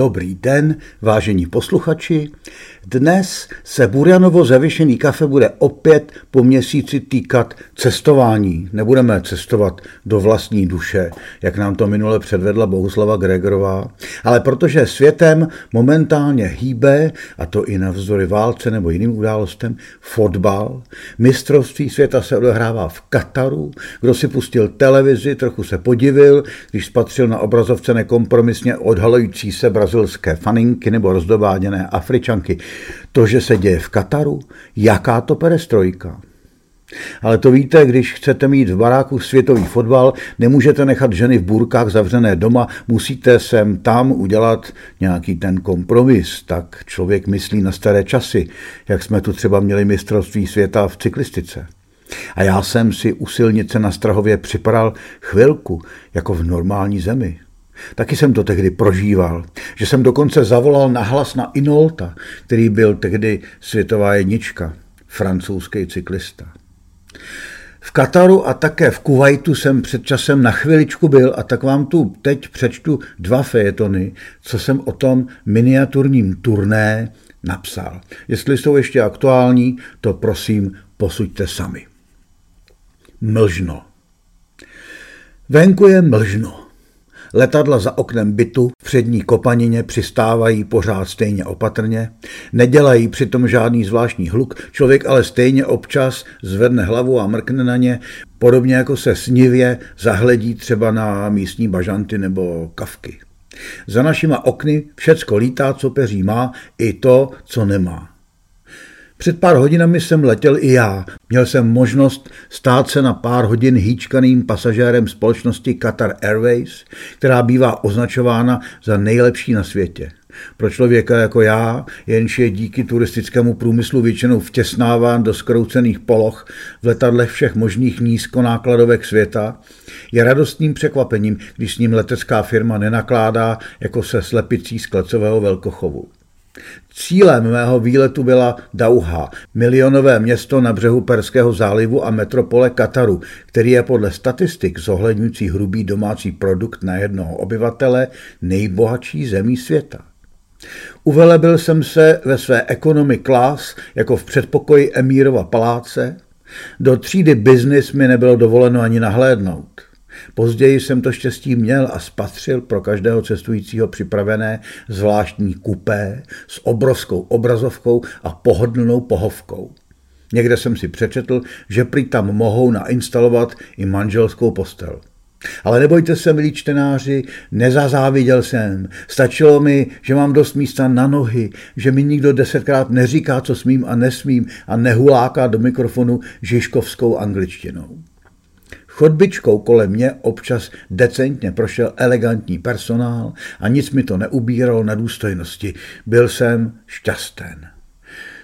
Dobrý den, vážení posluchači. Dnes se Burjanovo zavěšený kafe bude opět po měsíci týkat cestování. Nebudeme cestovat do vlastní duše, jak nám to minule předvedla Bohuslava Gregorová, ale protože světem momentálně hýbe, a to i navzdory válce nebo jiným událostem, fotbal. Mistrovství světa se odehrává v Kataru. Kdo si pustil televizi, trochu se podivil, když spatřil na obrazovce nekompromisně odhalující se brazilské faninky nebo rozdováděné Afričanky. To, že se děje v Kataru, jaká to perestrojka. Ale to víte, když chcete mít v baráku světový fotbal, nemůžete nechat ženy v burkách zavřené doma, musíte sem tam udělat nějaký ten kompromis. Tak člověk myslí na staré časy, jak jsme tu třeba měli mistrovství světa v cyklistice. A já jsem si u silnice na Strahově připadal chvilku, jako v normální zemi. Taky jsem to tehdy prožíval, že jsem dokonce zavolal nahlas na Inolta, který byl tehdy světová jednička, francouzský cyklista. V Kataru a také v Kuwaitu jsem před časem na chviličku byl a tak vám tu teď přečtu dva fejetony, co jsem o tom miniaturním turné napsal. Jestli jsou ještě aktuální, to prosím posuďte sami. Mlžno. Venku je mlžno. Letadla za oknem bytu v přední kopanině přistávají pořád stejně opatrně, nedělají přitom žádný zvláštní hluk, člověk ale stejně občas zvedne hlavu a mrkne na ně, podobně jako se snivě zahledí třeba na místní bažanty nebo kavky. Za našima okny všecko lítá, co peří má, i to, co nemá. Před pár hodinami jsem letěl i já. Měl jsem možnost stát se na pár hodin hýčkaným pasažérem společnosti Qatar Airways, která bývá označována za nejlepší na světě. Pro člověka jako já, jenž je díky turistickému průmyslu většinou vtěsnáván do skroucených poloh v letadlech všech možných nízkonákladovek světa, je radostným překvapením, když s ním letecká firma nenakládá jako se slepicí z klecového velkochovu. Cílem mého výletu byla Dauha, milionové město na břehu Perského zálivu a metropole Kataru, který je podle statistik zohledňující hrubý domácí produkt na jednoho obyvatele nejbohatší zemí světa. Uvelebil jsem se ve své economy class jako v předpokoji Emírova paláce. Do třídy business mi nebylo dovoleno ani nahlédnout. Později jsem to štěstí měl a spatřil pro každého cestujícího připravené zvláštní kupé s obrovskou obrazovkou a pohodlnou pohovkou. Někde jsem si přečetl, že prý tam mohou nainstalovat i manželskou postel. Ale nebojte se, milí čtenáři, nezazáviděl jsem. Stačilo mi, že mám dost místa na nohy, že mi nikdo desetkrát neříká, co smím a nesmím a nehuláká do mikrofonu žižkovskou angličtinou. Chodbičkou kolem mě občas decentně prošel elegantní personál a nic mi to neubíralo na důstojnosti. Byl jsem šťasten.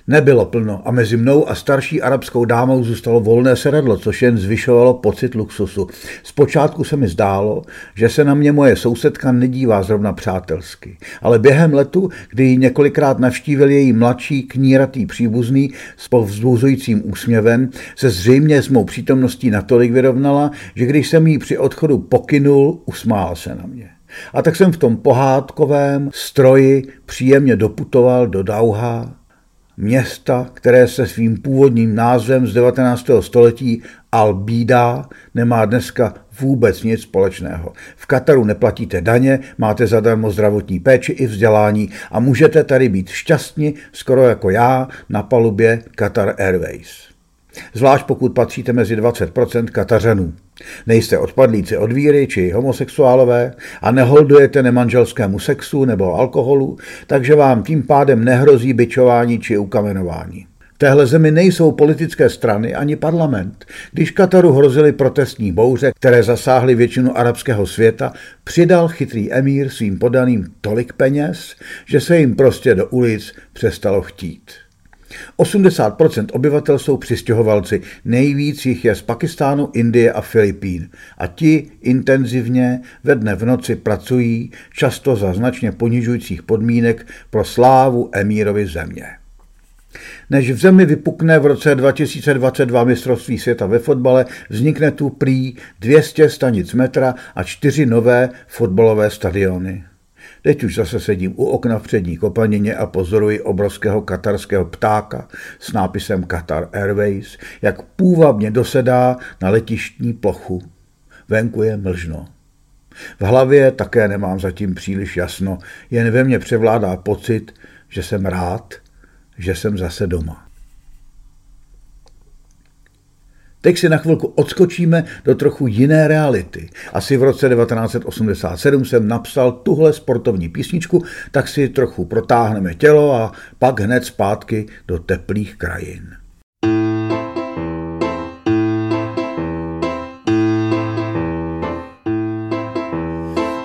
Nebylo plno a mezi mnou a starší arabskou dámou zůstalo volné sedadlo, což jen zvyšovalo pocit luxusu. Zpočátku se mi zdálo, že se na mě moje sousedka nedívá zrovna přátelsky, ale během letu, kdy ji několikrát navštívil její mladší kníratý příbuzný s povzbuzujícím úsměvem, se zřejmě s mou přítomností natolik vyrovnala, že když jsem jí při odchodu pokynul, usmál se na mě. A tak jsem v tom pohádkovém stroji příjemně doputoval do Dauha Města, které se svým původním názvem z 19. století Albída nemá dneska vůbec nic společného. V Kataru neplatíte daně, máte zadarmo zdravotní péči i vzdělání a můžete tady být šťastní, skoro jako já, na palubě Qatar Airways. Zvlášť pokud patříte mezi 20% Katařanů. Nejste odpadlíci od víry či homosexuálové a neholdujete nemanželskému sexu nebo alkoholu, takže vám tím pádem nehrozí byčování či ukamenování. V téhle zemi nejsou politické strany ani parlament. Když Kataru hrozily protestní bouře, které zasáhly většinu arabského světa, přidal chytrý emír svým podaným tolik peněz, že se jim prostě do ulic přestalo chtít. 80% obyvatel jsou přistěhovalci, nejvíc jich je z Pakistánu, Indie a Filipín. A ti intenzivně ve dne v noci pracují, často za značně ponižujících podmínek pro slávu emírovi země. Než v zemi vypukne v roce 2022 mistrovství světa ve fotbale, vznikne tu prý 200 stanic metra a čtyři nové fotbalové stadiony. Teď už zase sedím u okna v přední kopanině a pozoruji obrovského katarského ptáka s nápisem Qatar Airways, jak půvabně dosedá na letištní plochu. Venku je mlžno. V hlavě také nemám zatím příliš jasno, jen ve mně převládá pocit, že jsem rád, že jsem zase doma. Teď si na chvilku odskočíme do trochu jiné reality. Asi v roce 1987 jsem napsal tuhle sportovní písničku, tak si trochu protáhneme tělo a pak hned zpátky do teplých krajin.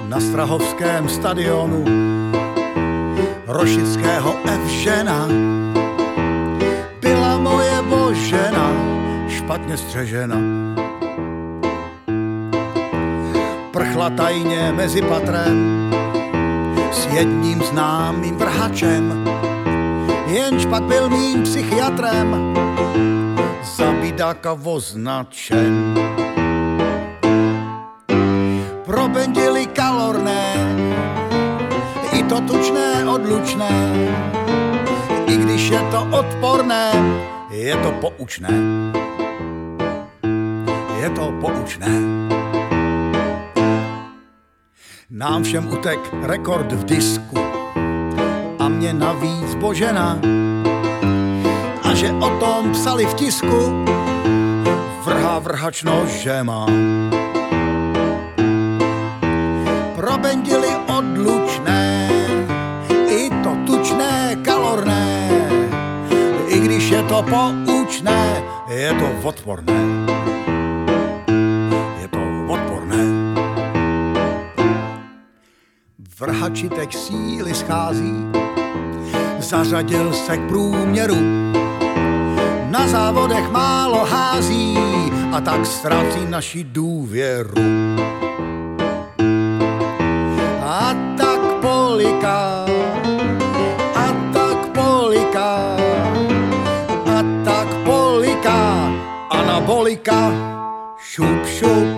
Na Strahovském stadionu Rošického Evžena špatně střežena. Prchla tajně mezi patrem s jedním známým vrhačem, jenž pak byl mým psychiatrem, za bidáka označen. Probendili kalorné, i to tučné odlučné, i když je to odporné, je to poučné je to poučné. Nám všem utek rekord v disku a mě navíc božena. A že o tom psali v tisku, vrha vrhač nožema. Probendili odlučné, i to tučné, kalorné, i když je to poučné, je to odporné. Vrhači teď síly schází, zařadil se k průměru. Na závodech málo hází a tak ztrácí naši důvěru. A tak poliká, a tak poliká, a tak poliká, anabolika, šup, šup.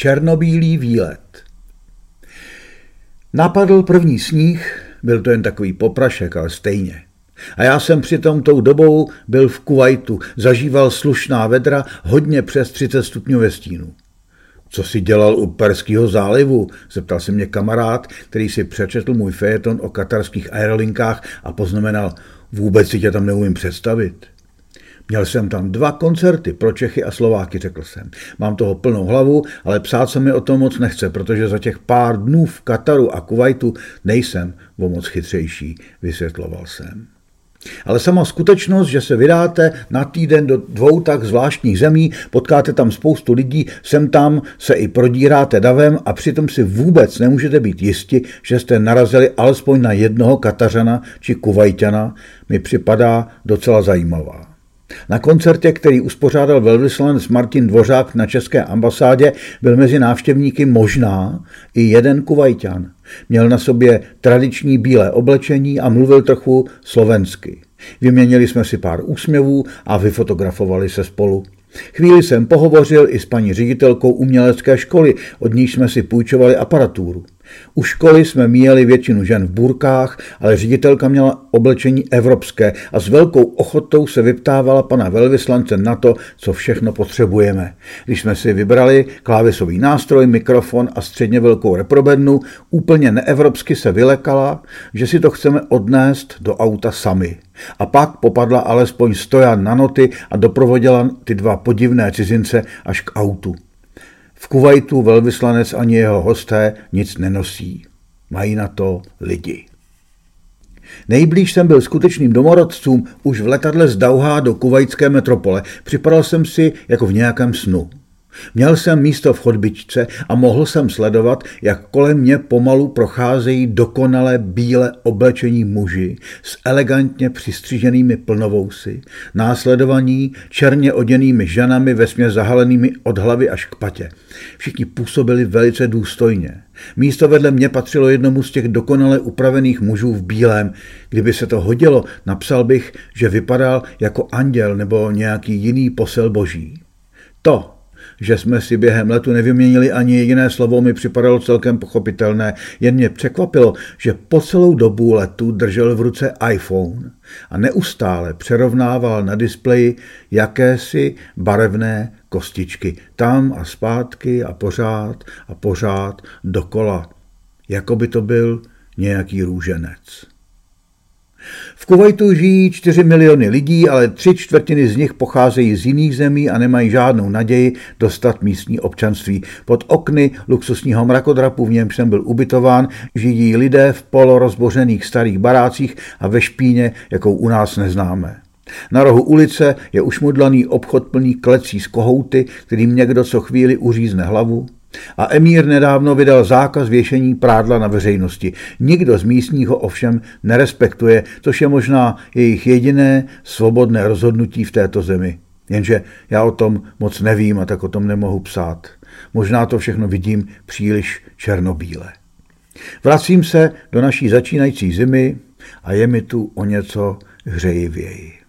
Černobílý výlet. Napadl první sníh, byl to jen takový poprašek, ale stejně. A já jsem přitom tou dobou byl v Kuwaitu, zažíval slušná vedra, hodně přes 30 stupňů ve stínu. Co si dělal u Perského zálivu? Zeptal se mě kamarád, který si přečetl můj fejeton o katarských aerolinkách a poznamenal, vůbec si tě tam neumím představit. Měl jsem tam dva koncerty pro Čechy a Slováky, řekl jsem. Mám toho plnou hlavu, ale psát se mi o tom moc nechce, protože za těch pár dnů v Kataru a Kuwaitu nejsem o moc chytřejší, vysvětloval jsem. Ale sama skutečnost, že se vydáte na týden do dvou tak zvláštních zemí, potkáte tam spoustu lidí, sem tam se i prodíráte davem a přitom si vůbec nemůžete být jisti, že jste narazili alespoň na jednoho Katařana či Kuvajťana, mi připadá docela zajímavá. Na koncertě, který uspořádal velvyslanec Martin Dvořák na české ambasádě, byl mezi návštěvníky možná i jeden kuvajťan. Měl na sobě tradiční bílé oblečení a mluvil trochu slovensky. Vyměnili jsme si pár úsměvů a vyfotografovali se spolu. Chvíli jsem pohovořil i s paní ředitelkou umělecké školy, od níž jsme si půjčovali aparaturu. U školy jsme míjeli většinu žen v burkách, ale ředitelka měla oblečení evropské a s velkou ochotou se vyptávala pana velvyslance na to, co všechno potřebujeme. Když jsme si vybrali klávesový nástroj, mikrofon a středně velkou reprobednu, úplně neevropsky se vylekala, že si to chceme odnést do auta sami. A pak popadla alespoň stojan na noty a doprovodila ty dva podivné cizince až k autu. V Kuwaitu velvyslanec ani jeho hosté nic nenosí. Mají na to lidi. Nejblíž jsem byl skutečným domorodcům už v letadle z Dauhá do kuvajské metropole. Připadal jsem si jako v nějakém snu. Měl jsem místo v chodbičce a mohl jsem sledovat, jak kolem mě pomalu procházejí dokonale bíle oblečení muži s elegantně přistřiženými plnovousy, následovaní černě oděnými ženami vesmě zahalenými od hlavy až k patě. Všichni působili velice důstojně. Místo vedle mě patřilo jednomu z těch dokonale upravených mužů v bílém. Kdyby se to hodilo, napsal bych, že vypadal jako anděl nebo nějaký jiný posel boží. To, že jsme si během letu nevyměnili ani jediné slovo, mi připadalo celkem pochopitelné. Jen mě překvapilo, že po celou dobu letu držel v ruce iPhone a neustále přerovnával na displeji jakési barevné kostičky. Tam a zpátky a pořád a pořád dokola. Jako by to byl nějaký růženec. V Kuwaitu žijí 4 miliony lidí, ale tři čtvrtiny z nich pocházejí z jiných zemí a nemají žádnou naději dostat místní občanství. Pod okny luxusního mrakodrapu, v němž jsem byl ubytován, žijí lidé v polorozbořených starých barácích a ve špíně, jakou u nás neznáme. Na rohu ulice je ušmudlaný obchod plný klecí z kohouty, kterým někdo co chvíli uřízne hlavu. A emír nedávno vydal zákaz věšení prádla na veřejnosti. Nikdo z místních ho ovšem nerespektuje, což je možná jejich jediné svobodné rozhodnutí v této zemi. Jenže já o tom moc nevím a tak o tom nemohu psát. Možná to všechno vidím příliš černobíle. Vracím se do naší začínající zimy a je mi tu o něco hřejivěji.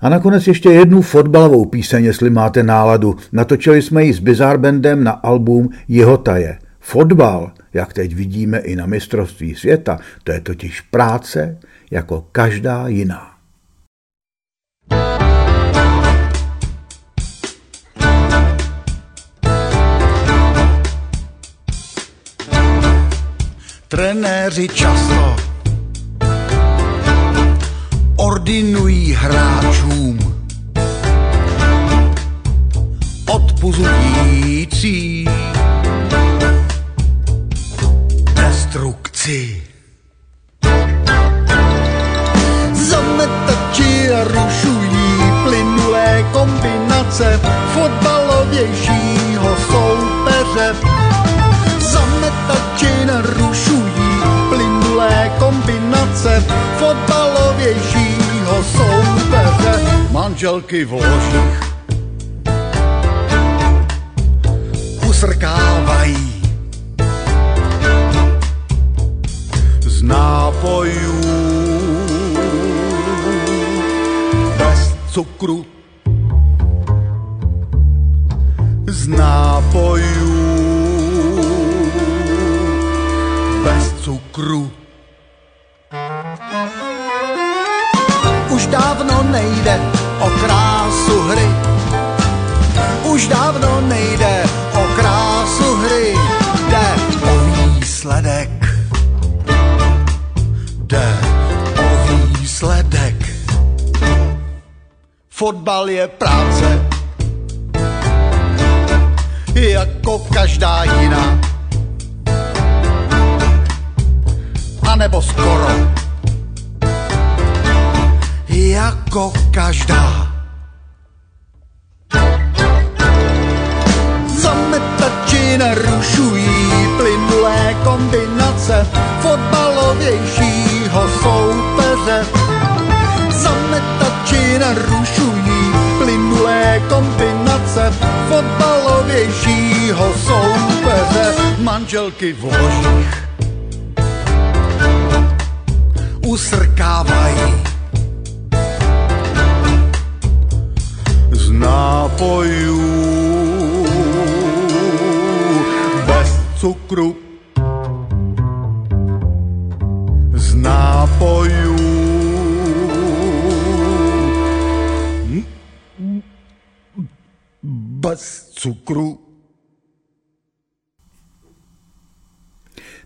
A nakonec ještě jednu fotbalovou píseň, jestli máte náladu. Natočili jsme ji s Bizarre Bandem na album Jihotaje. Fotbal, jak teď vidíme i na mistrovství světa, to je totiž práce jako každá jiná. Trenéři často ordinují hráčům odpuzující destrukci. Zametači rušují plynulé kombinace fotbalovějšího soupeře. Zametači narušují plynulé kombinace fotbalovější svého soupeře manželky v ložích. Usrkávají. Z nápojů. Bez cukru. Z nápojů. Bez cukru nejde o krásu hry. Už dávno nejde o krásu hry. Jde o výsledek. Jde o výsledek. Fotbal je práce. Jako každá jiná. A nebo skoro jako každá. Zametači narušují plynulé kombinace fotbalovějšího soupeře. Zametači narušují plynulé kombinace fotbalovějšího soupeře. Manželky v ložích usrkávají nápojů bez cukru. Z nápojů bez cukru.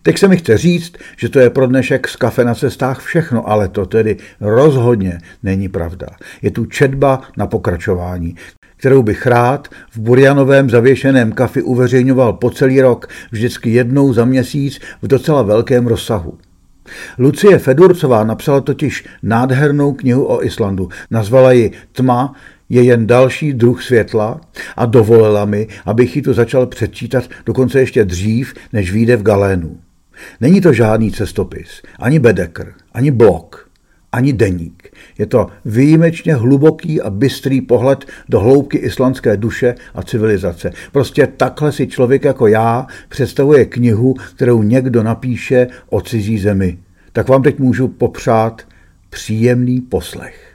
Teď se mi chce říct, že to je pro dnešek z kafe na cestách všechno, ale to tedy rozhodně není pravda. Je tu četba na pokračování kterou bych rád v Burjanovém zavěšeném kafi uveřejňoval po celý rok, vždycky jednou za měsíc v docela velkém rozsahu. Lucie Fedurcová napsala totiž nádhernou knihu o Islandu. Nazvala ji Tma je jen další druh světla a dovolila mi, abych ji to začal předčítat dokonce ještě dřív, než vyjde v Galénu. Není to žádný cestopis, ani bedekr, ani blok, ani deník. Je to výjimečně hluboký a bystrý pohled do hloubky islandské duše a civilizace. Prostě takhle si člověk jako já představuje knihu, kterou někdo napíše o cizí zemi. Tak vám teď můžu popřát příjemný poslech.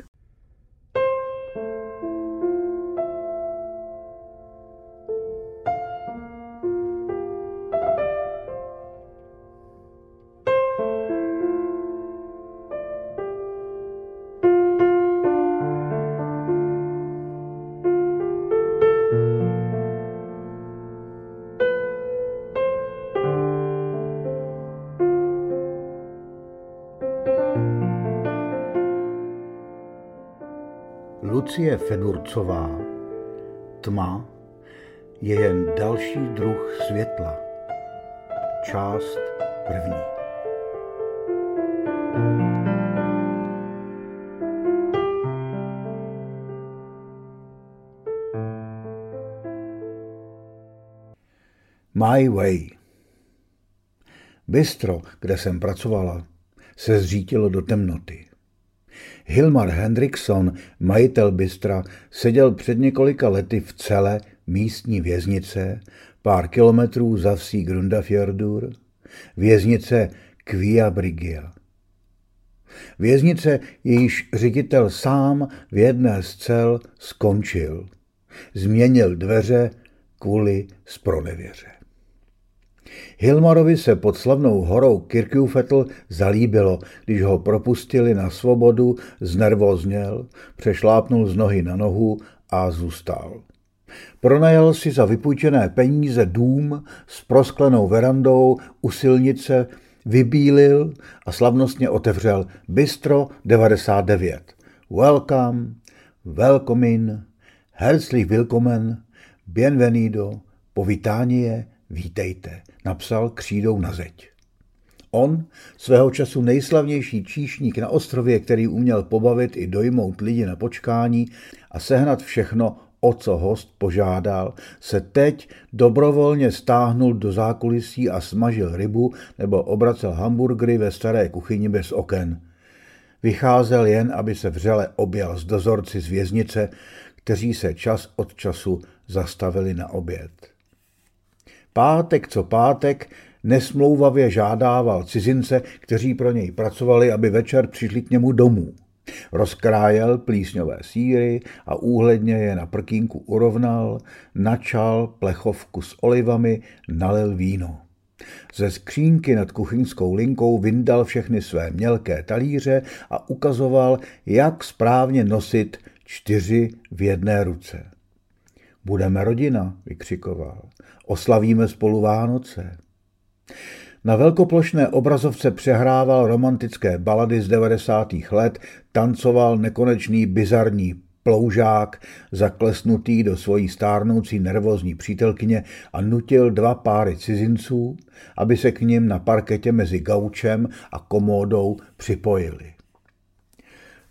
Lucie Fedurcová Tma je jen další druh světla. Část první. My Way Bistro, kde jsem pracovala, se zřítilo do temnoty. Hilmar Hendrickson, majitel Bystra, seděl před několika lety v celé místní věznice, pár kilometrů za vsí Grundafjordur, věznice Kvia Brigia. Věznice, jejíž ředitel sám v jedné z cel skončil. Změnil dveře kvůli spronevěře. Hilmarovi se pod slavnou horou Kirkjufetl zalíbilo, když ho propustili na svobodu, znervozněl, přešlápnul z nohy na nohu a zůstal. Pronajal si za vypůjčené peníze dům s prosklenou verandou u silnice, vybílil a slavnostně otevřel Bistro 99. Welcome, welcome in, herzlich willkommen, bienvenido, povítání je, vítejte napsal křídou na zeď. On, svého času nejslavnější číšník na ostrově, který uměl pobavit i dojmout lidi na počkání a sehnat všechno, o co host požádal, se teď dobrovolně stáhnul do zákulisí a smažil rybu nebo obracel hamburgery ve staré kuchyni bez oken. Vycházel jen, aby se vřele objel s dozorci z věznice, kteří se čas od času zastavili na oběd. Pátek co pátek nesmlouvavě žádával cizince, kteří pro něj pracovali, aby večer přišli k němu domů. Rozkrájel plísňové síry a úhledně je na prkínku urovnal, načal plechovku s olivami, nalil víno. Ze skřínky nad kuchyňskou linkou vyndal všechny své mělké talíře a ukazoval, jak správně nosit čtyři v jedné ruce. Budeme rodina, vykřikoval. Oslavíme spolu Vánoce. Na velkoplošné obrazovce přehrával romantické balady z 90. let, tancoval nekonečný bizarní ploužák, zaklesnutý do svojí stárnoucí nervózní přítelkyně a nutil dva páry cizinců, aby se k ním na parketě mezi gaučem a komódou připojili.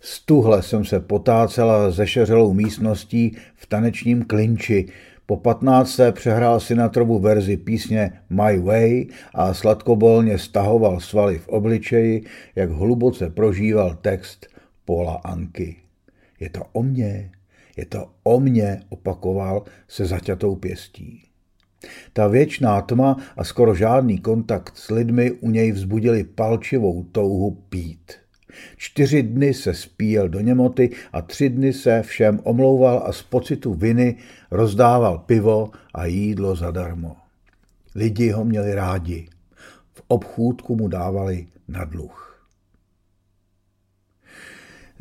Stuhle jsem se potácela ze šeřelou místností v tanečním klinči, po patnácté přehrál Sinatrovu verzi písně My Way a sladkobolně stahoval svaly v obličeji, jak hluboce prožíval text Pola Anky. Je to o mně, je to o mně, opakoval se zaťatou pěstí. Ta věčná tma a skoro žádný kontakt s lidmi u něj vzbudili palčivou touhu pít. Čtyři dny se spíjel do němoty a tři dny se všem omlouval a z pocitu viny rozdával pivo a jídlo zadarmo. Lidi ho měli rádi. V obchůdku mu dávali na dluh.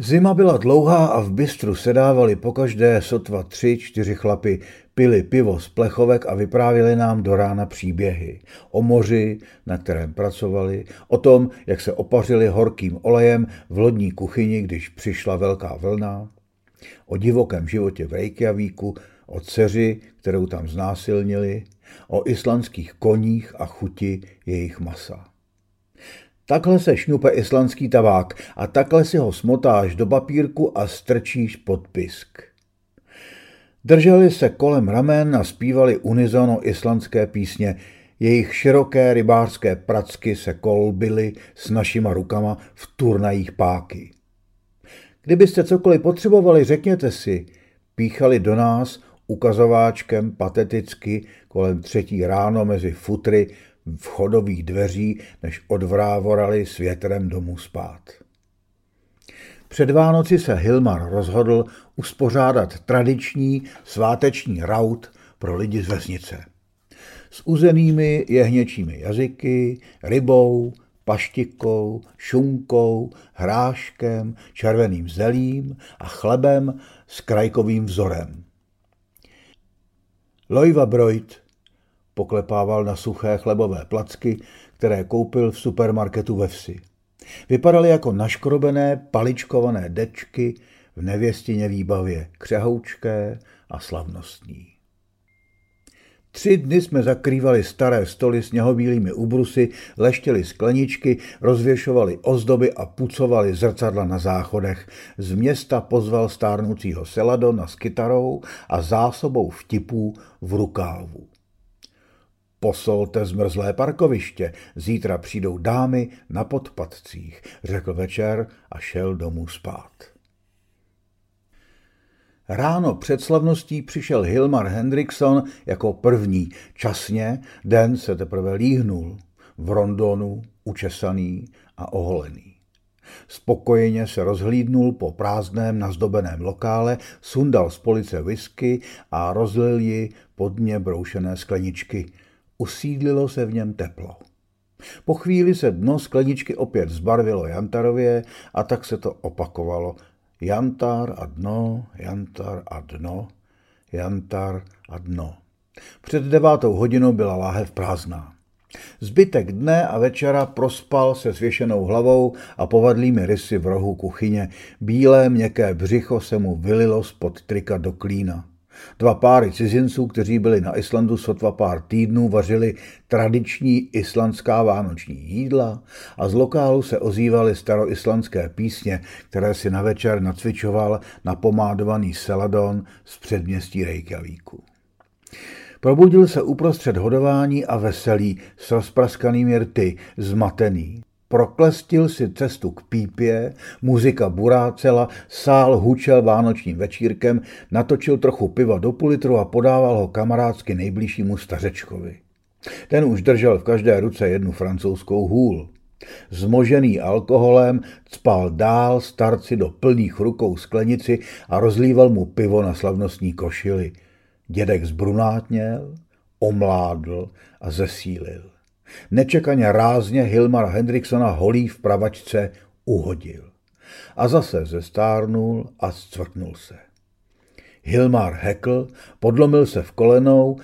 Zima byla dlouhá a v bistru sedávali pokaždé sotva tři, čtyři chlapy, pili pivo z plechovek a vyprávěli nám do rána příběhy. O moři, na kterém pracovali, o tom, jak se opařili horkým olejem v lodní kuchyni, když přišla velká vlna, O divokém životě v Reykjavíku, o dceři, kterou tam znásilnili, o islandských koních a chuti jejich masa. Takhle se šňupe islandský tabák a takhle si ho smotáš do papírku a strčíš pod pisk. Drželi se kolem ramen a zpívali unizono islandské písně. Jejich široké rybářské pracky se kolbily s našima rukama v turnajích páky. Kdybyste cokoliv potřebovali, řekněte si, píchali do nás ukazováčkem pateticky kolem třetí ráno mezi futry vchodových dveří, než odvrávorali s větrem domů spát. Před Vánoci se Hilmar rozhodl uspořádat tradiční sváteční raut pro lidi z vesnice. S uzenými jehněčími jazyky, rybou, paštikou, šunkou, hráškem, červeným zelím a chlebem s krajkovým vzorem. Lojva Broid poklepával na suché chlebové placky, které koupil v supermarketu ve vsi. Vypadaly jako naškrobené, paličkované dečky v nevěstině výbavě, křehoučké a slavnostní. Tři dny jsme zakrývali staré stoly sněhobílými ubrusy, leštěli skleničky, rozvěšovali ozdoby a pucovali zrcadla na záchodech. Z města pozval stárnoucího Seladona s kytarou a zásobou vtipů v rukávu. Posolte zmrzlé parkoviště, zítra přijdou dámy na podpadcích, řekl večer a šel domů spát. Ráno před slavností přišel Hilmar Hendrickson jako první. Časně den se teprve líhnul. V rondonu, učesaný a oholený. Spokojeně se rozhlídnul po prázdném nazdobeném lokále, sundal z police whisky a rozlil ji pod dně broušené skleničky – Usídlilo se v něm teplo. Po chvíli se dno skleničky opět zbarvilo jantarově a tak se to opakovalo. Jantar a dno, jantar a dno, jantar a dno. Před devátou hodinou byla láhev prázdná. Zbytek dne a večera prospal se svěšenou hlavou a povadlými rysy v rohu kuchyně. Bílé měkké břicho se mu vylilo spod trika do klína. Dva páry cizinců, kteří byli na Islandu sotva pár týdnů, vařili tradiční islandská vánoční jídla a z lokálu se ozývaly staroislandské písně, které si na večer nacvičoval napomádovaný Seladon z předměstí Reykjavíku. Probudil se uprostřed hodování a veselý s rozpraskanými rty, zmatený. Proklestil si cestu k pípě, muzika burácela, sál hučel vánočním večírkem, natočil trochu piva do půl litru a podával ho kamarádsky nejbližšímu stařečkovi. Ten už držel v každé ruce jednu francouzskou hůl. Zmožený alkoholem cpal dál starci do plných rukou sklenici a rozlíval mu pivo na slavnostní košili. Dědek zbrunátněl, omládl a zesílil. Nečekaně rázně Hilmar Hendricksona holí v pravačce uhodil. A zase zestárnul a zcvrknul se. Hilmar hekl, podlomil se v kolenou,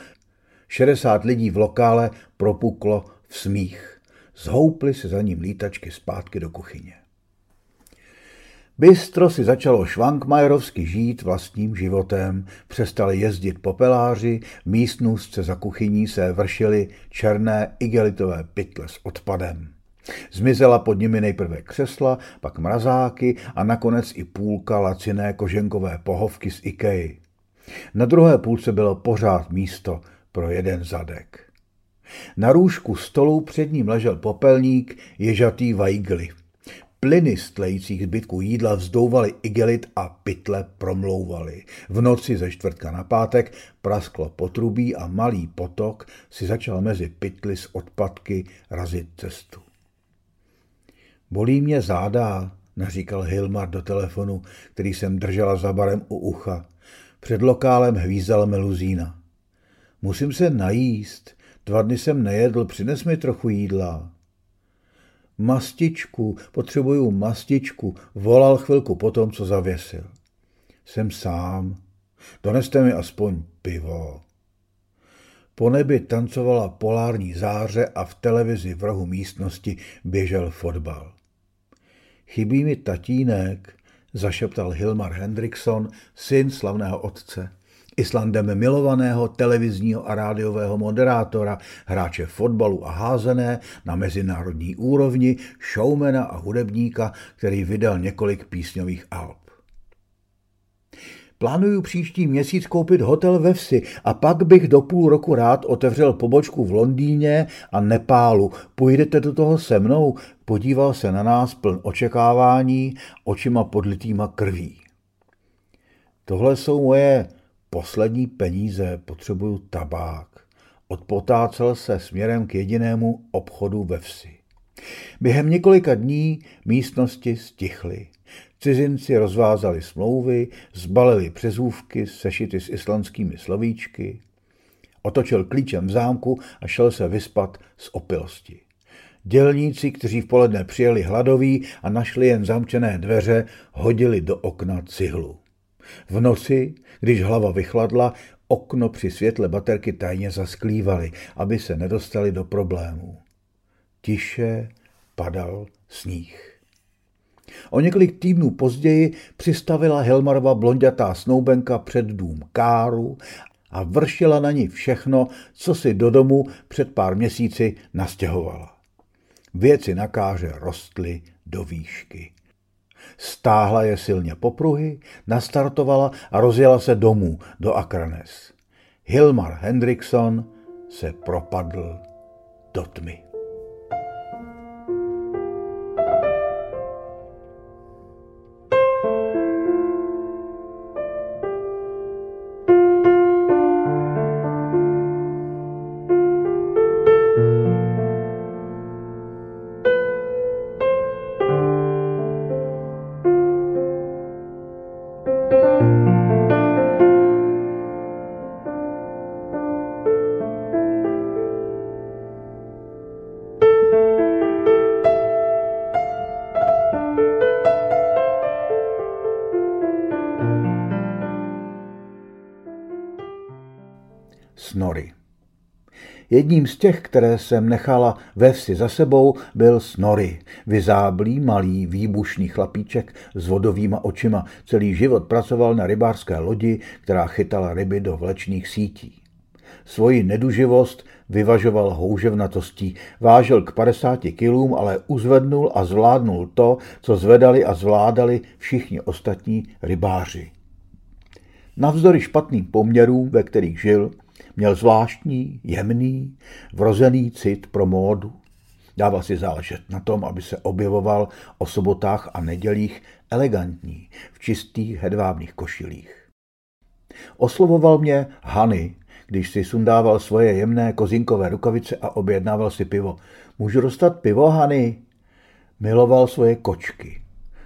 60 lidí v lokále propuklo v smích. Zhoupli se za ním lítačky zpátky do kuchyně. Bystro si začalo švankmajerovsky žít vlastním životem, přestali jezdit popeláři, v místnůstce za kuchyní se vršily černé igelitové pytle s odpadem. Zmizela pod nimi nejprve křesla, pak mrazáky a nakonec i půlka laciné koženkové pohovky z Ikei. Na druhé půlce bylo pořád místo pro jeden zadek. Na růžku stolu před ním ležel popelník ježatý vajgly. Plyny z tlejících zbytků jídla vzdouvaly igelit a pytle promlouvaly. V noci ze čtvrtka na pátek prasklo potrubí a malý potok si začal mezi pytly s odpadky razit cestu. Bolí mě záda, naříkal Hilmar do telefonu, který jsem držela za barem u ucha. Před lokálem hvízdala meluzína. Musím se najíst. Dva dny jsem nejedl, přines mi trochu jídla. Mastičku, potřebuju mastičku, volal chvilku potom, co zavěsil. Jsem sám, doneste mi aspoň pivo. Po nebi tancovala polární záře a v televizi v rohu místnosti běžel fotbal. Chybí mi tatínek, zašeptal Hilmar Hendrickson, syn slavného otce. Islandem milovaného televizního a rádiového moderátora, hráče fotbalu a házené na mezinárodní úrovni, showmana a hudebníka, který vydal několik písňových alb. Plánuju příští měsíc koupit hotel ve vsi a pak bych do půl roku rád otevřel pobočku v Londýně a Nepálu. Půjdete do toho se mnou? Podíval se na nás pln očekávání, očima podlitýma krví. Tohle jsou moje poslední peníze, potřebuju tabák. Odpotácel se směrem k jedinému obchodu ve vsi. Během několika dní místnosti stichly. Cizinci rozvázali smlouvy, zbalili přezůvky, sešity s islandskými slovíčky. Otočil klíčem v zámku a šel se vyspat z opilosti. Dělníci, kteří v poledne přijeli hladoví a našli jen zamčené dveře, hodili do okna cihlu. V noci, když hlava vychladla, okno při světle baterky tajně zasklívali, aby se nedostali do problémů. Tiše padal sníh. O několik týdnů později přistavila Helmarova blondětá snoubenka před dům Káru a vršila na ní všechno, co si do domu před pár měsíci nastěhovala. Věci na káře rostly do výšky. Stáhla je silně popruhy, nastartovala a rozjela se domů do Akranes. Hilmar Hendrickson se propadl do tmy. Jedním z těch, které jsem nechala ve vsi za sebou, byl Snory, vyzáblý, malý, výbušný chlapíček s vodovýma očima. Celý život pracoval na rybářské lodi, která chytala ryby do vlečných sítí. Svoji neduživost vyvažoval houževnatostí. Vážil k 50 kilům, ale uzvednul a zvládnul to, co zvedali a zvládali všichni ostatní rybáři. Navzdory špatným poměrům, ve kterých žil, Měl zvláštní, jemný, vrozený cit pro módu. Dával si záležet na tom, aby se objevoval o sobotách a nedělích elegantní, v čistých hedvábných košilích. Oslovoval mě Hany, když si sundával svoje jemné kozinkové rukavice a objednával si pivo. Můžu dostat pivo, Hany? Miloval svoje kočky.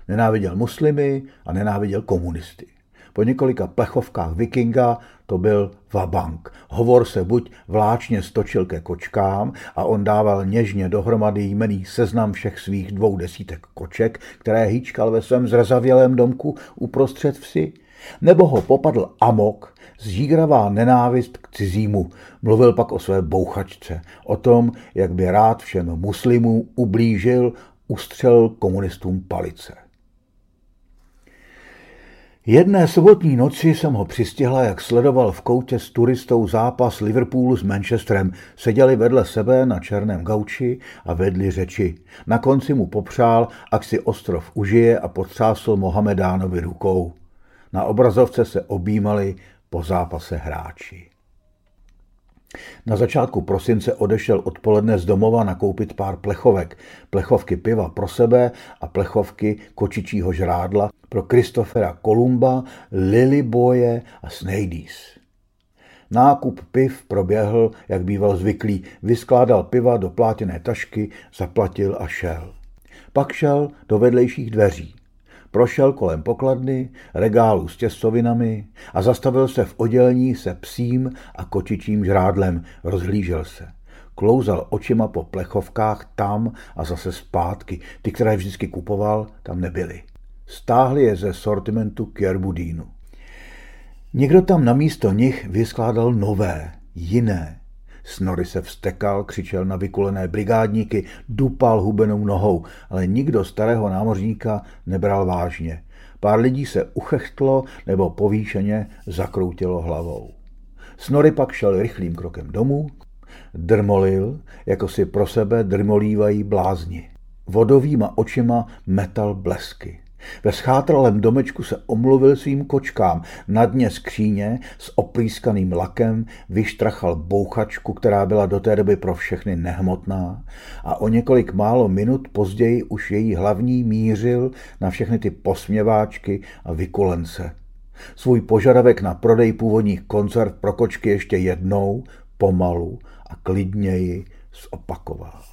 Nenáviděl muslimy a nenáviděl komunisty. Po několika plechovkách vikinga to byl vabank. Hovor se buď vláčně stočil ke kočkám a on dával něžně dohromady jmený seznam všech svých dvou desítek koček, které hýčkal ve svém zrazavělém domku uprostřed vsi, nebo ho popadl amok, zžígravá nenávist k cizímu. Mluvil pak o své bouchačce, o tom, jak by rád všem muslimům ublížil, ustřel komunistům palice. Jedné sobotní noci jsem ho přistihla, jak sledoval v koutě s turistou zápas Liverpoolu s Manchesterem. Seděli vedle sebe na černém gauči a vedli řeči. Na konci mu popřál, ak si ostrov užije a potřásl Mohamedánovi rukou. Na obrazovce se objímali po zápase hráči. Na začátku prosince odešel odpoledne z domova nakoupit pár plechovek. Plechovky piva pro sebe a plechovky kočičího žrádla pro Kristofera Kolumba, Lily Boye a Snaides. Nákup piv proběhl, jak býval zvyklý, vyskládal piva do plátěné tašky, zaplatil a šel. Pak šel do vedlejších dveří. Prošel kolem pokladny, regálu s těstovinami a zastavil se v oddělení se psím a kočičím žrádlem. Rozhlížel se. Klouzal očima po plechovkách tam a zase zpátky. Ty, které vždycky kupoval, tam nebyly. Stáhli je ze sortimentu Kierbudínu. Někdo tam na místo nich vyskládal nové, jiné, Snory se vstekal, křičel na vykulené brigádníky, dupal hubenou nohou, ale nikdo starého námořníka nebral vážně. Pár lidí se uchechtlo nebo povýšeně zakroutilo hlavou. Snory pak šel rychlým krokem domů, drmolil, jako si pro sebe drmolívají blázni. Vodovýma očima metal blesky. Ve schátralém domečku se omluvil svým kočkám. Na dně skříně s oprýskaným lakem vyštrachal bouchačku, která byla do té doby pro všechny nehmotná a o několik málo minut později už její hlavní mířil na všechny ty posměváčky a vykulence. Svůj požadavek na prodej původních koncerv pro kočky ještě jednou, pomalu a klidněji zopakoval.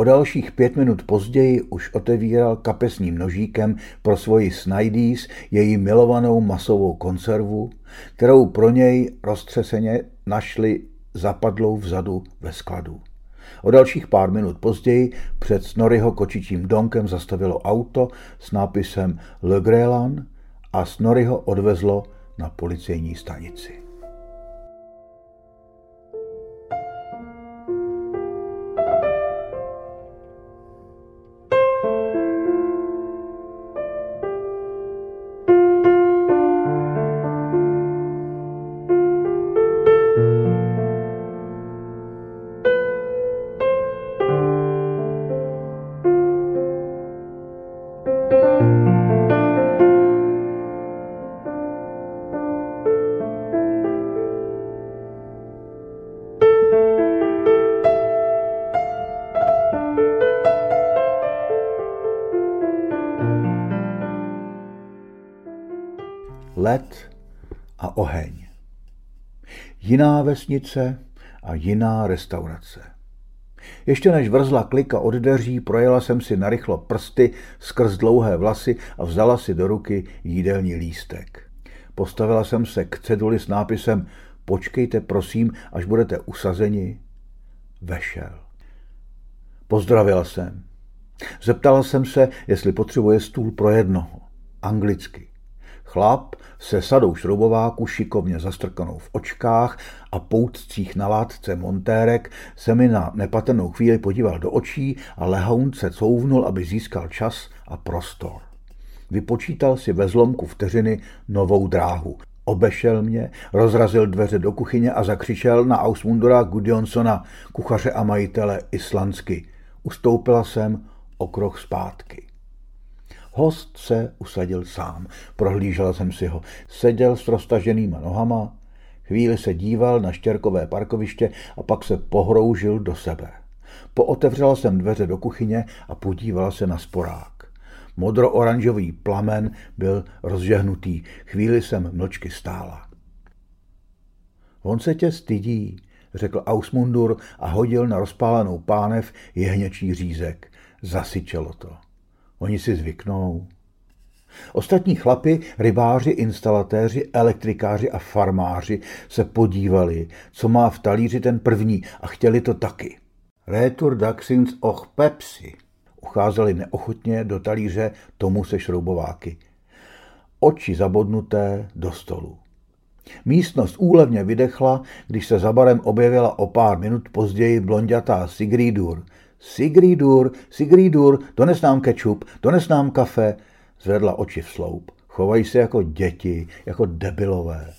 O dalších pět minut později už otevíral kapesním nožíkem pro svoji Snidees její milovanou masovou konservu, kterou pro něj roztřeseně našli zapadlou vzadu ve skladu. O dalších pár minut později před Snoryho kočičím domkem zastavilo auto s nápisem Le Grélan a Snoryho odvezlo na policejní stanici. Jiná vesnice a jiná restaurace. Ještě než vrzla klika od dveří, projela jsem si narychlo prsty skrz dlouhé vlasy a vzala si do ruky jídelní lístek. Postavila jsem se k ceduli s nápisem Počkejte prosím, až budete usazeni. Vešel. Pozdravila jsem. Zeptala jsem se, jestli potřebuje stůl pro jednoho. Anglicky. Chlap se sadou šroubováku šikovně zastrkanou v očkách a poutcích na látce montérek se mi na nepatrnou chvíli podíval do očí a lehoun se couvnul, aby získal čas a prostor. Vypočítal si ve zlomku vteřiny novou dráhu. Obešel mě, rozrazil dveře do kuchyně a zakřičel na Ausmundora Gudjonsona, kuchaře a majitele islandsky. Ustoupila jsem o krok zpátky. Host se usadil sám. Prohlížela jsem si ho. Seděl s roztaženýma nohama, chvíli se díval na štěrkové parkoviště a pak se pohroužil do sebe. Pootevřela jsem dveře do kuchyně a podívala se na sporák. Modro-oranžový plamen byl rozžehnutý. Chvíli jsem mlčky stála. On se tě stydí, řekl Ausmundur a hodil na rozpálenou pánev jehněčí řízek. Zasyčelo to. Oni si zvyknou. Ostatní chlapi, rybáři, instalatéři, elektrikáři a farmáři se podívali, co má v talíři ten první a chtěli to taky. Retur Daxins och Pepsi. Ucházeli neochotně do talíře tomu se šroubováky. Oči zabodnuté do stolu. Místnost úlevně vydechla, když se za barem objevila o pár minut později blondětá Sigridur Sigridur, Sigridur, dones nám kečup, dones nám kafe. Zvedla oči v sloup. Chovají se jako děti, jako debilové.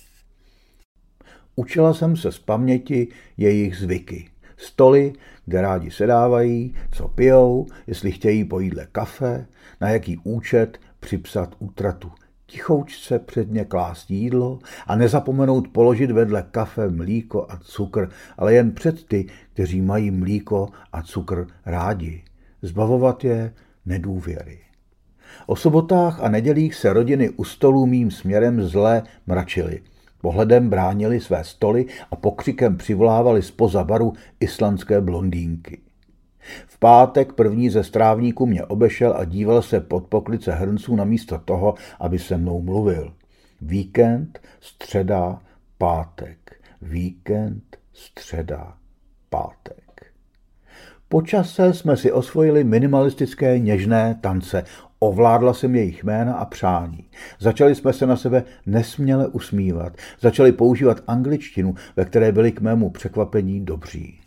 Učila jsem se z paměti jejich zvyky. Stoly, kde rádi sedávají, co pijou, jestli chtějí po jídle kafe, na jaký účet připsat útratu tichoučce před ně klást jídlo a nezapomenout položit vedle kafe mlíko a cukr, ale jen před ty, kteří mají mlíko a cukr rádi. Zbavovat je nedůvěry. O sobotách a nedělích se rodiny u stolů mým směrem zle mračily. Pohledem bránili své stoly a pokřikem přivolávali spoza baru islandské blondýnky. V pátek první ze strávníků mě obešel a díval se pod poklice hrnců namísto toho, aby se mnou mluvil. Víkend, středa, pátek. Víkend, středa, pátek. Po čase jsme si osvojili minimalistické něžné tance. Ovládla jsem jejich jména a přání. Začali jsme se na sebe nesměle usmívat. Začali používat angličtinu, ve které byli k mému překvapení dobří.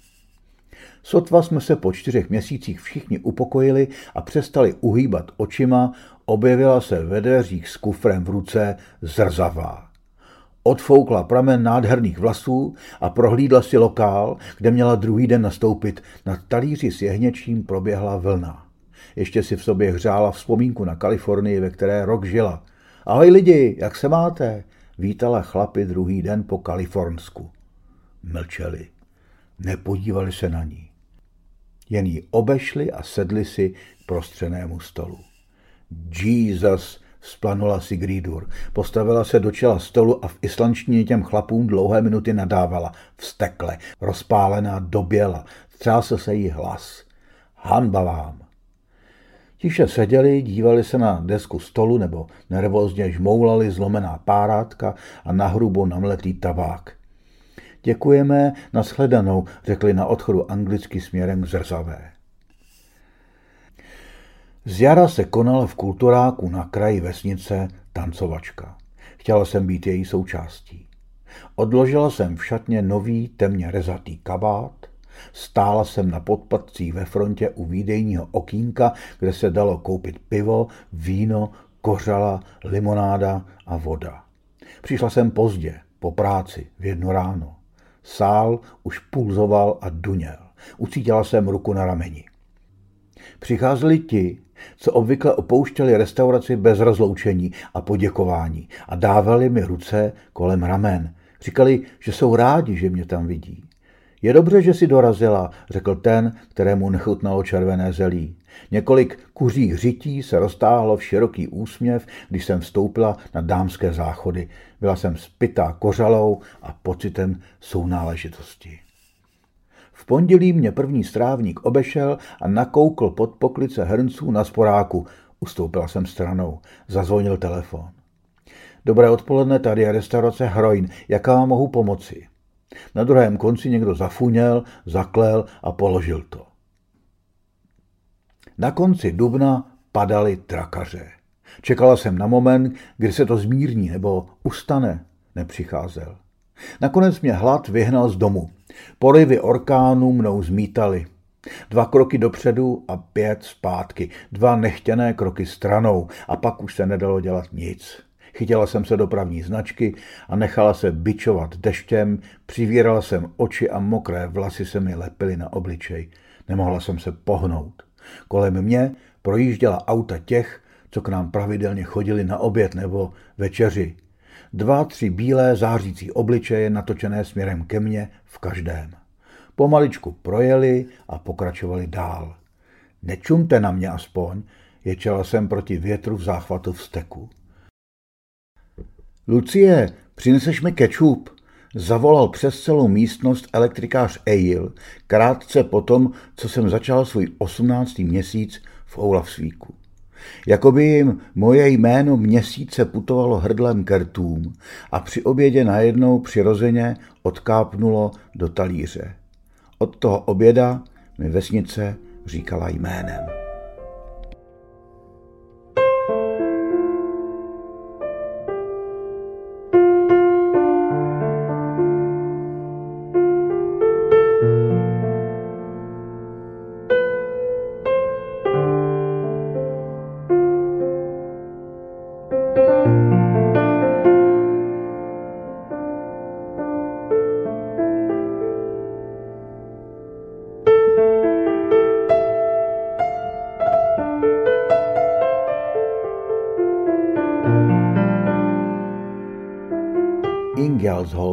Sotva jsme se po čtyřech měsících všichni upokojili a přestali uhýbat očima, objevila se ve dveřích s kufrem v ruce zrzavá. Odfoukla pramen nádherných vlasů a prohlídla si lokál, kde měla druhý den nastoupit. Na talíři s jehněčím proběhla vlna. Ještě si v sobě hřála vzpomínku na Kalifornii, ve které rok žila. Ahoj lidi, jak se máte? Vítala chlapi druhý den po Kalifornsku. Mlčeli. Nepodívali se na ní. Jen ji obešli a sedli si k prostřenému stolu. Jesus, splanula si Grídur. Postavila se do čela stolu a v islandštině těm chlapům dlouhé minuty nadávala. Vstekle, rozpálená, doběla. Třásl se jí hlas. Hanba vám. Tiše seděli, dívali se na desku stolu nebo nervózně žmoulali zlomená párátka a nahrubo namletý tabák. Děkujeme, nashledanou, řekli na odchodu anglicky směrem k zrzavé. Z jara se konala v kulturáku na kraji vesnice tancovačka. Chtěla jsem být její součástí. Odložila jsem v šatně nový temně rezatý kabát, stála jsem na podpadcích ve frontě u výdejního okýnka, kde se dalo koupit pivo, víno, kořala, limonáda a voda. Přišla jsem pozdě, po práci, v jedno ráno. Sál už pulzoval a duněl. Ucítila jsem ruku na rameni. Přicházeli ti, co obvykle opouštěli restauraci bez rozloučení a poděkování a dávali mi ruce kolem ramen. Říkali, že jsou rádi, že mě tam vidí. Je dobře, že si dorazila, řekl ten, kterému nechutnalo červené zelí. Několik kuřích řití se roztáhlo v široký úsměv, když jsem vstoupila na dámské záchody. Byla jsem spitá kořalou a pocitem sounáležitosti. V pondělí mě první strávník obešel a nakoukl pod poklice hrnců na sporáku. Ustoupila jsem stranou. Zazvonil telefon. Dobré odpoledne, tady je restaurace Hroin. Jaká vám mohu pomoci? Na druhém konci někdo zafuněl, zaklel a položil to. Na konci dubna padaly trakaře. Čekala jsem na moment, kdy se to zmírní nebo ustane. Nepřicházel. Nakonec mě hlad vyhnal z domu. Porivy orkánů mnou zmítali. Dva kroky dopředu a pět zpátky. Dva nechtěné kroky stranou a pak už se nedalo dělat nic. Chytila jsem se dopravní značky a nechala se bičovat deštěm, přivírala jsem oči a mokré vlasy se mi lepily na obličej. Nemohla jsem se pohnout. Kolem mě projížděla auta těch, co k nám pravidelně chodili na oběd nebo večeři. Dva, tři bílé zářící obličeje natočené směrem ke mně v každém. Pomaličku projeli a pokračovali dál. Nečumte na mě aspoň, ječela jsem proti větru v záchvatu vzteku. Lucie, přineseš mi kečup? Zavolal přes celou místnost elektrikář Eil, krátce potom, co jsem začal svůj osmnáctý měsíc v Oulavsvíku. Jakoby jim moje jméno měsíce putovalo hrdlem kertům a při obědě najednou přirozeně odkápnulo do talíře. Od toho oběda mi vesnice říkala jménem.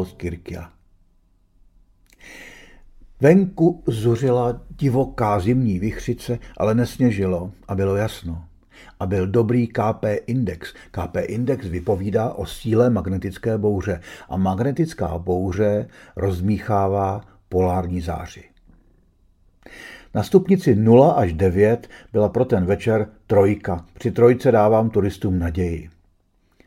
Kirkia. Venku zuřila divoká zimní vychřice, ale nesněžilo a bylo jasno. A byl dobrý KP index. KP index vypovídá o síle magnetické bouře a magnetická bouře rozmíchává polární záři. Na stupnici 0 až 9 byla pro ten večer trojka. Při trojce dávám turistům naději.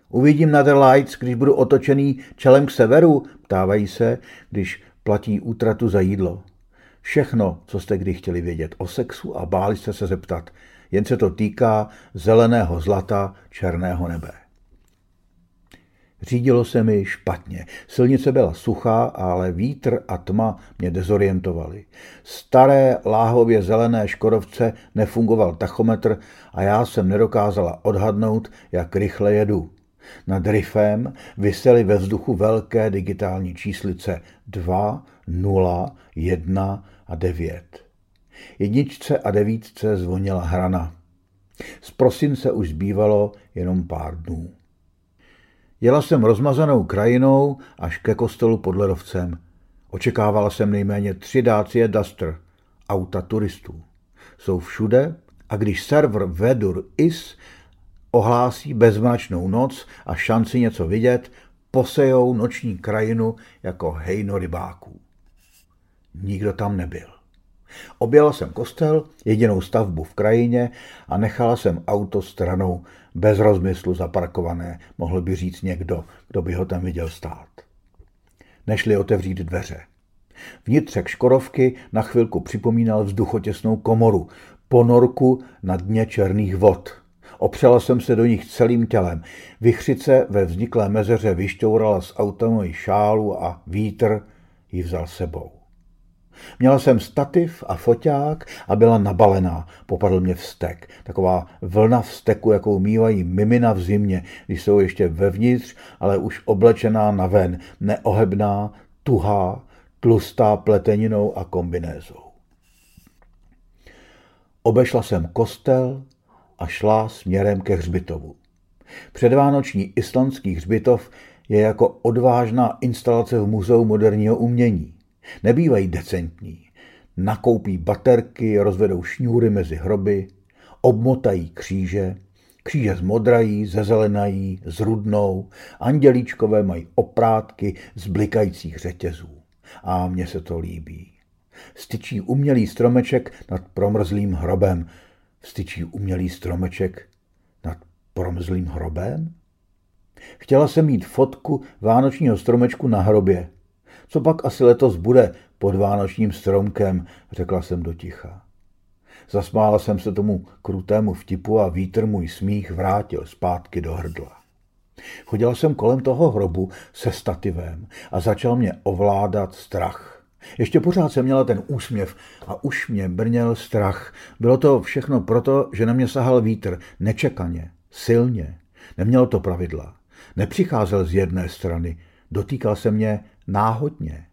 Uvidím na The Lights, když budu otočený čelem k severu, ptávají se, když platí útratu za jídlo. Všechno, co jste kdy chtěli vědět o sexu a báli jste se zeptat, jen se to týká zeleného zlata černého nebe. Řídilo se mi špatně. Silnice byla suchá, ale vítr a tma mě dezorientovali. Staré láhově zelené škodovce nefungoval tachometr a já jsem nedokázala odhadnout, jak rychle jedu. Nad rifem vysely ve vzduchu velké digitální číslice 2, 0, 1 a 9. Jedničce a devítce zvonila hrana. Z prosince už zbývalo jenom pár dnů. Jela jsem rozmazanou krajinou až ke kostelu pod Ledovcem. Očekávala jsem nejméně tři Dacia Duster, auta turistů. Jsou všude a když server Vedur Is ohlásí bezmračnou noc a šanci něco vidět, posejou noční krajinu jako hejno rybáků. Nikdo tam nebyl. Objela jsem kostel, jedinou stavbu v krajině a nechala jsem auto stranou bez rozmyslu zaparkované, mohl by říct někdo, kdo by ho tam viděl stát. Nešli otevřít dveře. Vnitřek škorovky na chvilku připomínal vzduchotěsnou komoru, ponorku na dně černých vod. Opřela jsem se do nich celým tělem. Vychřice ve vzniklé mezeře vyšťourala z auta moji šálu a vítr ji vzal sebou. Měla jsem stativ a foťák a byla nabalená. Popadl mě vztek. Taková vlna vzteku, jakou mývají mimina v zimě, když jsou ještě vevnitř, ale už oblečená na ven. Neohebná, tuhá, tlustá pleteninou a kombinézou. Obešla jsem kostel a šla směrem ke hřbitovu. Předvánoční islandský hřbitov je jako odvážná instalace v Muzeu moderního umění. Nebývají decentní. Nakoupí baterky, rozvedou šňůry mezi hroby, obmotají kříže, kříže zmodrají, zezelenají, zrudnou, andělíčkové mají oprátky z blikajících řetězů. A mně se to líbí. Styčí umělý stromeček nad promrzlým hrobem. Styčí umělý stromeček nad promrzlým hrobem? Chtěla jsem mít fotku vánočního stromečku na hrobě. Co pak asi letos bude pod vánočním stromkem, řekla jsem do ticha. Zasmála jsem se tomu krutému vtipu a vítr můj smích vrátil zpátky do hrdla. Chodila jsem kolem toho hrobu se stativem a začal mě ovládat strach. Ještě pořád jsem měla ten úsměv a už mě brněl strach. Bylo to všechno proto, že na mě sahal vítr, nečekaně, silně. Nemělo to pravidla. Nepřicházel z jedné strany, dotýkal se mě náhodně.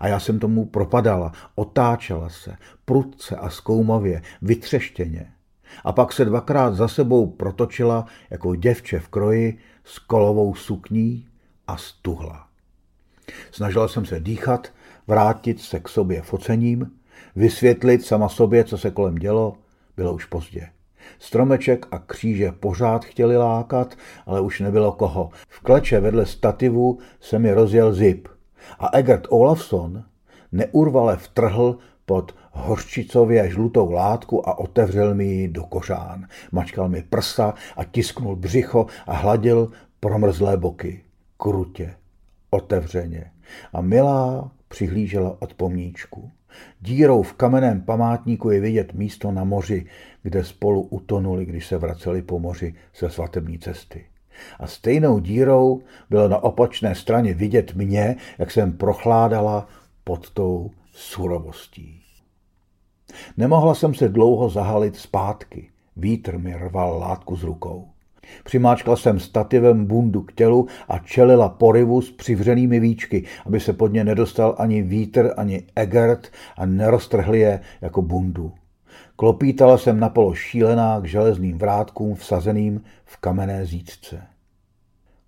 A já jsem tomu propadala, otáčela se, prudce a zkoumavě, vytřeštěně. A pak se dvakrát za sebou protočila jako děvče v kroji s kolovou sukní a stuhla. Snažila jsem se dýchat, vrátit se k sobě focením, vysvětlit sama sobě, co se kolem dělo, bylo už pozdě. Stromeček a kříže pořád chtěli lákat, ale už nebylo koho. V kleče vedle stativu se mi rozjel zip – a Egert Olafsson neurvale vtrhl pod hořčicově žlutou látku a otevřel mi ji do kořán. Mačkal mi prsa a tisknul břicho a hladil promrzlé boky. Krutě, otevřeně. A milá přihlížela od pomníčku. Dírou v kamenném památníku je vidět místo na moři, kde spolu utonuli, když se vraceli po moři se svatební cesty a stejnou dírou bylo na opačné straně vidět mě, jak jsem prochládala pod tou surovostí. Nemohla jsem se dlouho zahalit zpátky. Vítr mi rval látku z rukou. Přimáčkla jsem stativem bundu k tělu a čelila porivu s přivřenými víčky, aby se pod ně nedostal ani vítr, ani Egert a neroztrhli je jako bundu. Klopítala jsem napolo šílená k železným vrátkům vsazeným v kamenné zítce.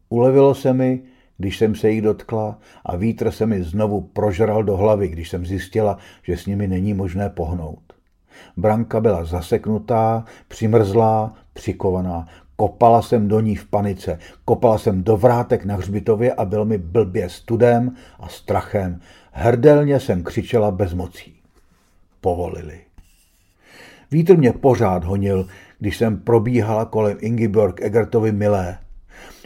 Ulevilo se mi, když jsem se jich dotkla a vítr se mi znovu prožral do hlavy, když jsem zjistila, že s nimi není možné pohnout. Branka byla zaseknutá, přimrzlá, přikovaná. Kopala jsem do ní v panice. Kopala jsem do vrátek na hřbitově a byl mi blbě studem a strachem. Hrdelně jsem křičela bez mocí. Povolili. Vítr mě pořád honil, když jsem probíhala kolem Ingeborg Egertovi milé.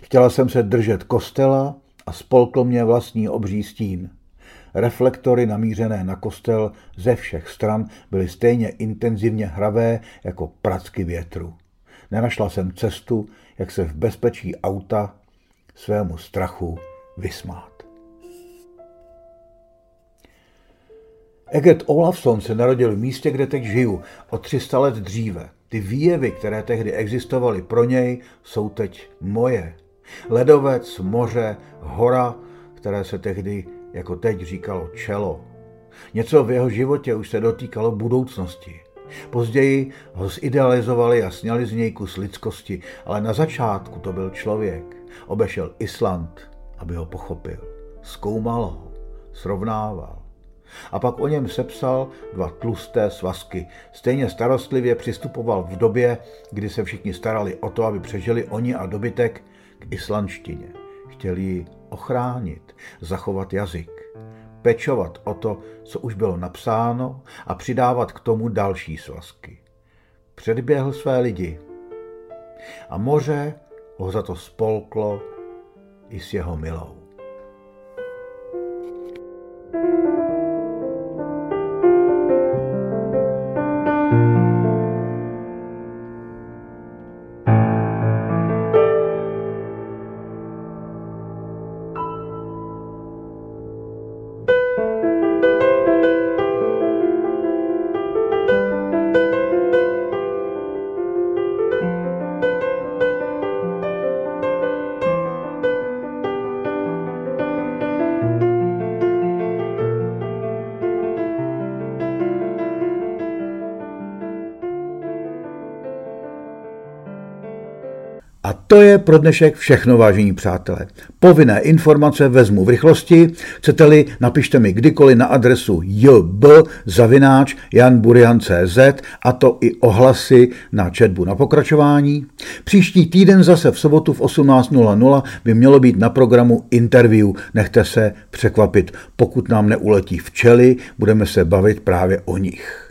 Chtěla jsem se držet kostela a spolkl mě vlastní obří stín. Reflektory namířené na kostel ze všech stran byly stejně intenzivně hravé jako pracky větru. Nenašla jsem cestu, jak se v bezpečí auta svému strachu vysmát. Eget Olafsson se narodil v místě, kde teď žiju, o 300 let dříve. Ty výjevy, které tehdy existovaly pro něj, jsou teď moje. Ledovec, moře, hora, které se tehdy jako teď říkalo čelo. Něco v jeho životě už se dotýkalo budoucnosti. Později ho zidealizovali a sněli z něj kus lidskosti, ale na začátku to byl člověk. Obešel Island, aby ho pochopil. Zkoumal ho, srovnával. A pak o něm sepsal dva tlusté svazky. Stejně starostlivě přistupoval v době, kdy se všichni starali o to, aby přežili oni a dobytek k islandštině. Chtěli ji ochránit, zachovat jazyk, pečovat o to, co už bylo napsáno a přidávat k tomu další svazky. Předběhl své lidi a moře ho za to spolklo i s jeho milou. To je pro dnešek všechno, vážení přátelé. Povinné informace vezmu v rychlosti. Chcete-li, napište mi kdykoliv na adresu jb.janburian.cz a to i ohlasy na četbu na pokračování. Příští týden zase v sobotu v 18.00 by mělo být na programu interview. Nechte se překvapit. Pokud nám neuletí včely, budeme se bavit právě o nich.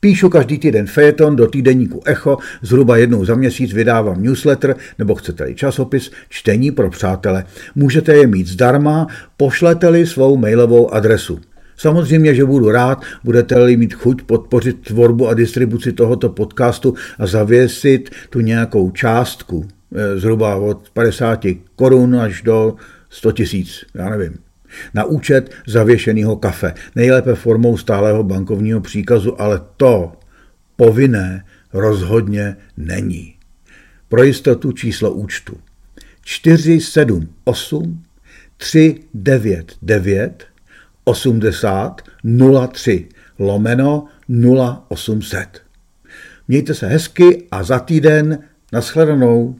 Píšu každý týden fejeton do týdeníku Echo, zhruba jednou za měsíc vydávám newsletter nebo chcete-li časopis čtení pro přátele. Můžete je mít zdarma, pošlete-li svou mailovou adresu. Samozřejmě, že budu rád, budete-li mít chuť podpořit tvorbu a distribuci tohoto podcastu a zavěsit tu nějakou částku, eh, zhruba od 50 korun až do 100 tisíc, já nevím na účet zavěšeného kafe. Nejlépe formou stálého bankovního příkazu, ale to povinné rozhodně není. Pro jistotu číslo účtu 478 399 80 03 lomeno 0800. Mějte se hezky a za týden nashledanou.